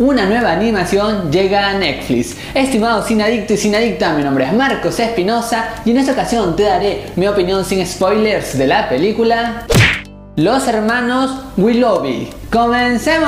Una nueva animación llega a Netflix. Estimado sin adicto y sin adicta, mi nombre es Marcos Espinosa y en esta ocasión te daré mi opinión sin spoilers de la película Los hermanos Willoughby. ¡Comencemos!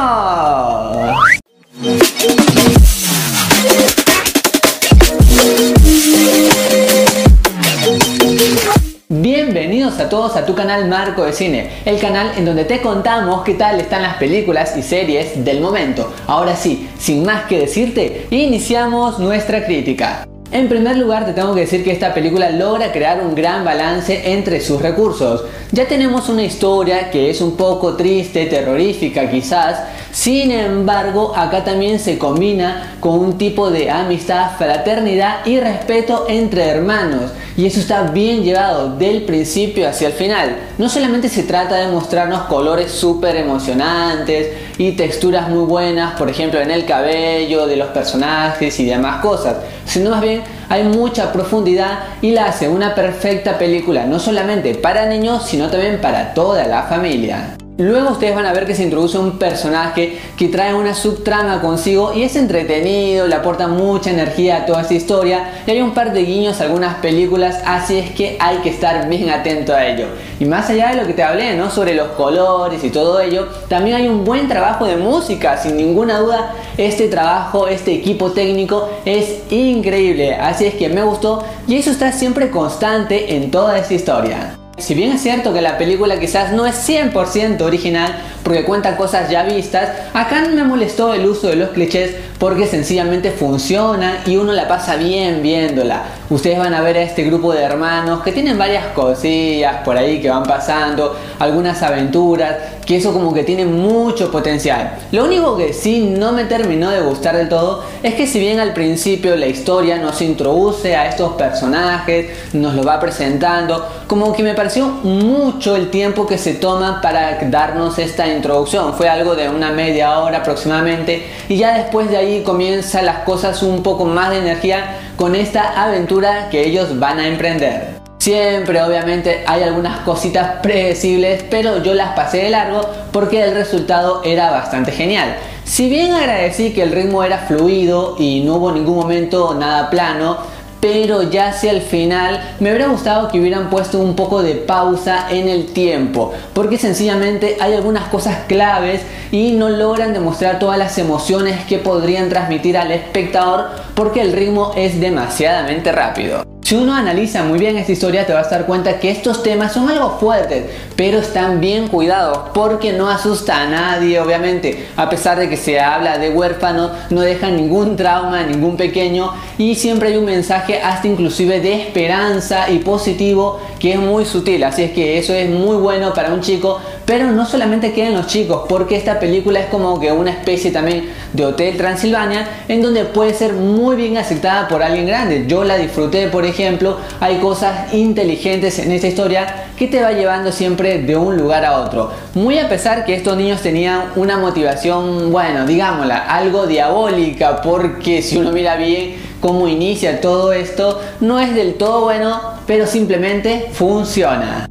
Todos a tu canal Marco de Cine, el canal en donde te contamos qué tal están las películas y series del momento. Ahora sí, sin más que decirte, iniciamos nuestra crítica. En primer lugar te tengo que decir que esta película logra crear un gran balance entre sus recursos. Ya tenemos una historia que es un poco triste, terrorífica quizás, sin embargo acá también se combina con un tipo de amistad, fraternidad y respeto entre hermanos. Y eso está bien llevado del principio hacia el final. No solamente se trata de mostrarnos colores súper emocionantes y texturas muy buenas, por ejemplo en el cabello de los personajes y demás cosas, sino más bien hay mucha profundidad y la hace una perfecta película, no solamente para niños, sino también para toda la familia. Luego ustedes van a ver que se introduce un personaje que trae una subtrama consigo y es entretenido, le aporta mucha energía a toda esta historia y hay un par de guiños a algunas películas, así es que hay que estar bien atento a ello. Y más allá de lo que te hablé, ¿no? Sobre los colores y todo ello, también hay un buen trabajo de música, sin ninguna duda, este trabajo, este equipo técnico es increíble, así es que me gustó y eso está siempre constante en toda esta historia. Si bien es cierto que la película quizás no es 100% original porque cuenta cosas ya vistas, acá no me molestó el uso de los clichés porque sencillamente funciona y uno la pasa bien viéndola. Ustedes van a ver a este grupo de hermanos que tienen varias cosillas por ahí que van pasando, algunas aventuras, que eso como que tiene mucho potencial. Lo único que sí no me terminó de gustar del todo es que si bien al principio la historia nos introduce a estos personajes, nos lo va presentando, como que me pareció mucho el tiempo que se toma para darnos esta introducción. Fue algo de una media hora aproximadamente y ya después de ahí comienzan las cosas un poco más de energía con esta aventura que ellos van a emprender. Siempre obviamente hay algunas cositas predecibles, pero yo las pasé de largo porque el resultado era bastante genial. Si bien agradecí que el ritmo era fluido y no hubo ningún momento nada plano, pero ya hacia el final me hubiera gustado que hubieran puesto un poco de pausa en el tiempo, porque sencillamente hay algunas cosas claves y no logran demostrar todas las emociones que podrían transmitir al espectador porque el ritmo es demasiadamente rápido. Si uno analiza muy bien esta historia te vas a dar cuenta que estos temas son algo fuertes, pero están bien cuidados porque no asusta a nadie, obviamente. A pesar de que se habla de huérfanos, no dejan ningún trauma, ningún pequeño y siempre hay un mensaje hasta inclusive de esperanza y positivo que es muy sutil. Así es que eso es muy bueno para un chico, pero no solamente quedan los chicos, porque esta película es como que una especie también de Hotel Transilvania en donde puede ser muy bien aceptada por alguien grande. Yo la disfruté, por ejemplo hay cosas inteligentes en esta historia que te va llevando siempre de un lugar a otro. Muy a pesar que estos niños tenían una motivación, bueno, digámosla, algo diabólica, porque si uno mira bien cómo inicia todo esto, no es del todo bueno, pero simplemente funciona.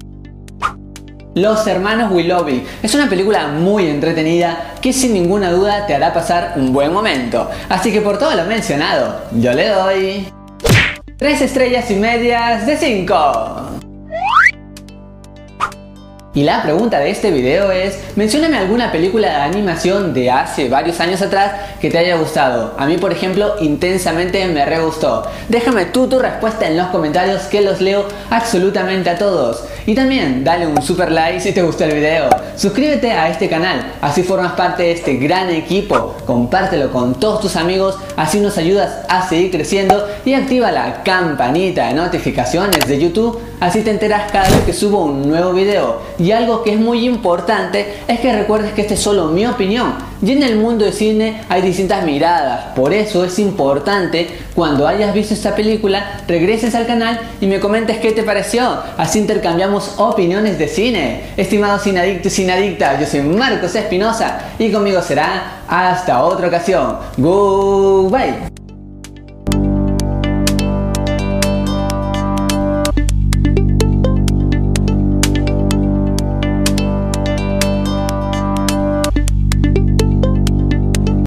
Los hermanos Willoughby es una película muy entretenida que sin ninguna duda te hará pasar un buen momento. Así que por todo lo mencionado, yo le doy 3 estrellas y medias de 5. Y la pregunta de este video es, mencióname alguna película de animación de hace varios años atrás que te haya gustado. A mí, por ejemplo, intensamente me re gustó. Déjame tú tu respuesta en los comentarios que los leo absolutamente a todos. Y también dale un super like si te gustó el video. Suscríbete a este canal, así formas parte de este gran equipo. Compártelo con todos tus amigos, así nos ayudas a seguir creciendo. Y activa la campanita de notificaciones de YouTube, así te enteras cada vez que subo un nuevo video. Y algo que es muy importante es que recuerdes que esta es solo mi opinión. Y en el mundo de cine hay distintas miradas. Por eso es importante cuando hayas visto esta película, regreses al canal y me comentes qué te pareció. Así intercambiamos opiniones de cine. Estimados sin y sin yo soy Marcos Espinosa y conmigo será hasta otra ocasión. Goodbye.